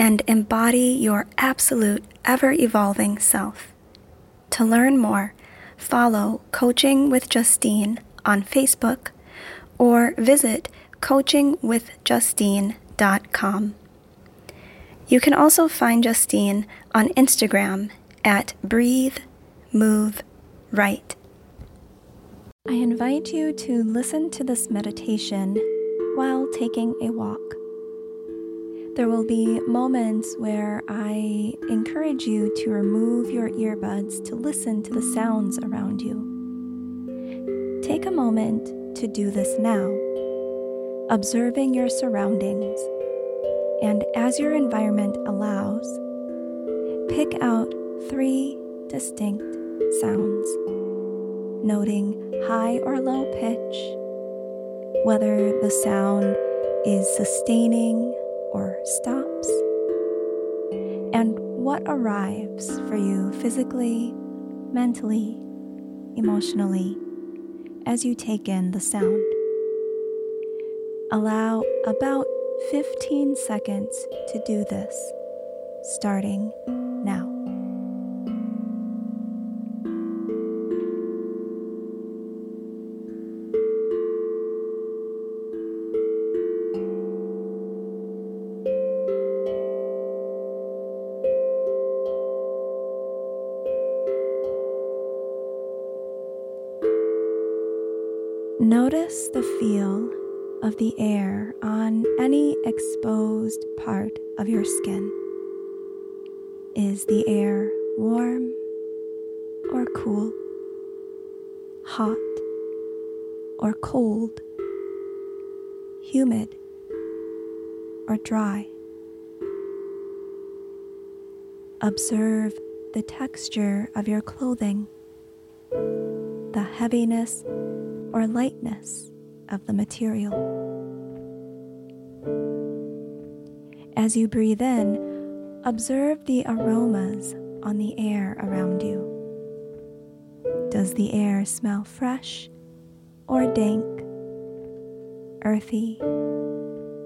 and embody your absolute, ever evolving self. To learn more, follow Coaching with Justine on Facebook or visit coachingwithjustine.com. You can also find Justine on Instagram at Breathe, Move, Write. I invite you to listen to this meditation while taking a walk. There will be moments where I encourage you to remove your earbuds to listen to the sounds around you. Take a moment to do this now, observing your surroundings, and as your environment allows, pick out three distinct sounds, noting high or low pitch, whether the sound is sustaining or stops, and what arrives for you physically, mentally, emotionally as you take in the sound. Allow about 15 seconds to do this, starting now. Notice the feel of the air on any exposed part of your skin. Is the air warm or cool? Hot or cold? Humid or dry? Observe the texture of your clothing, the heaviness or lightness of the material. As you breathe in, observe the aromas on the air around you. Does the air smell fresh or dank, earthy,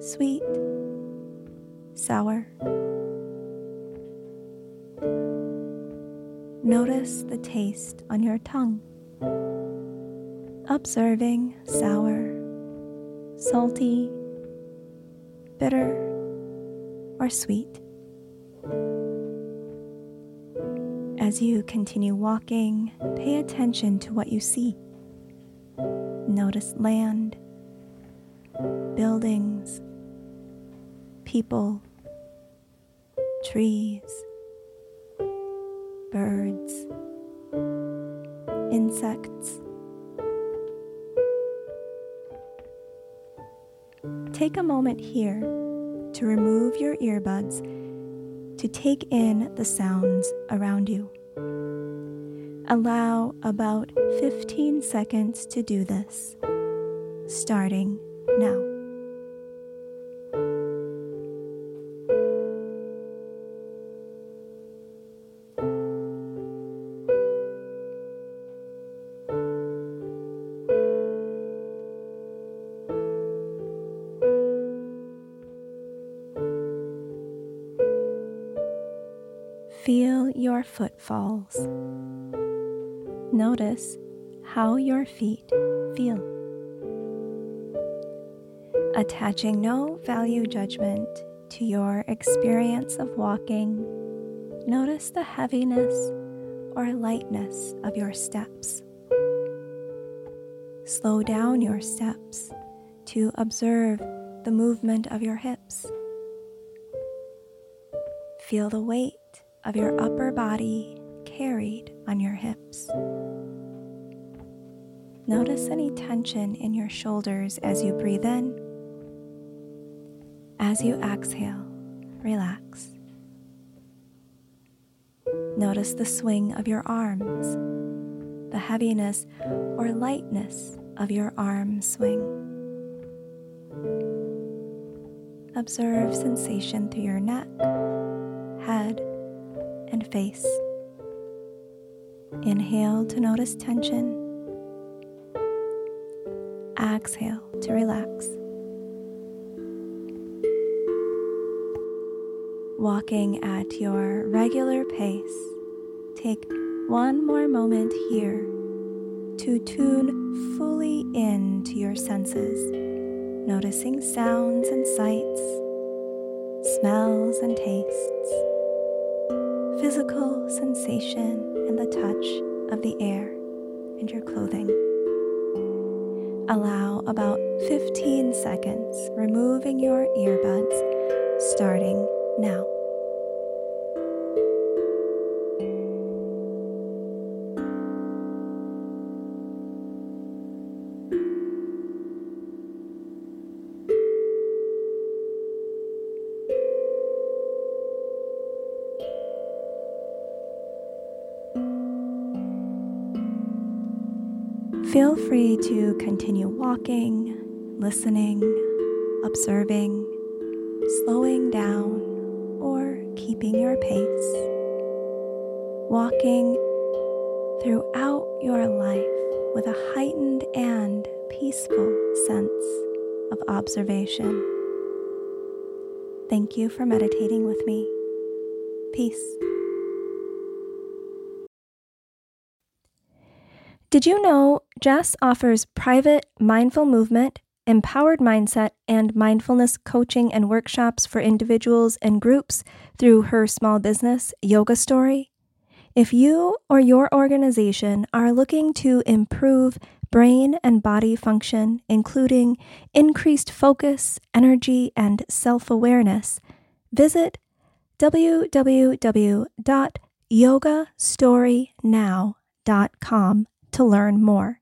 sweet, sour? Notice the taste on your tongue observing sour, salty, bitter, or sweet. As you continue walking, pay attention to what you see. Notice land, buildings, people, trees, birds, insects Take a moment here to remove your earbuds to take in the sounds around you. Allow about 15 seconds to do this, starting now. Your footfalls. Notice how your feet feel. Attaching no value judgment to your experience of walking, notice the heaviness or lightness of your steps. Slow down your steps to observe the movement of your hips. Feel the weight of your upper body carried on your hips. Notice any tension in your shoulders as you breathe in. As you exhale, relax. Notice the swing of your arms, the heaviness or lightness of your arm swing. Observe sensation through your neck, head, and face. Inhale to notice tension. Exhale to relax. Walking at your regular pace, take one more moment here to tune fully into your senses, noticing sounds and sights, smells and tastes, physical sensation and the touch of the air and your clothing. Allow about 15 seconds, removing your earbuds, starting now. Feel free to continue walking, listening, observing, slowing down, or keeping your pace. Walking throughout your life with a heightened and peaceful sense of observation. Thank you for meditating with me. Peace. Did you know Jess offers private mindful movement, empowered mindset, and mindfulness coaching and workshops for individuals and groups through her small business, Yoga Story? If you or your organization are looking to improve brain and body function, including increased focus, energy, and self awareness, visit www.yogastorynow.com to learn more.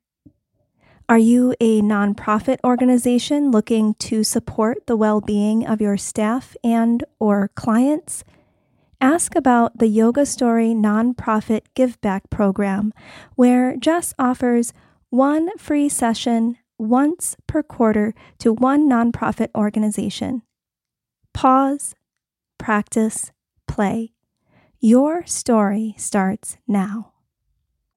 Are you a nonprofit organization looking to support the well-being of your staff and or clients? Ask about the Yoga Story nonprofit give back program where Jess offers one free session once per quarter to one nonprofit organization. Pause, practice, play. Your story starts now.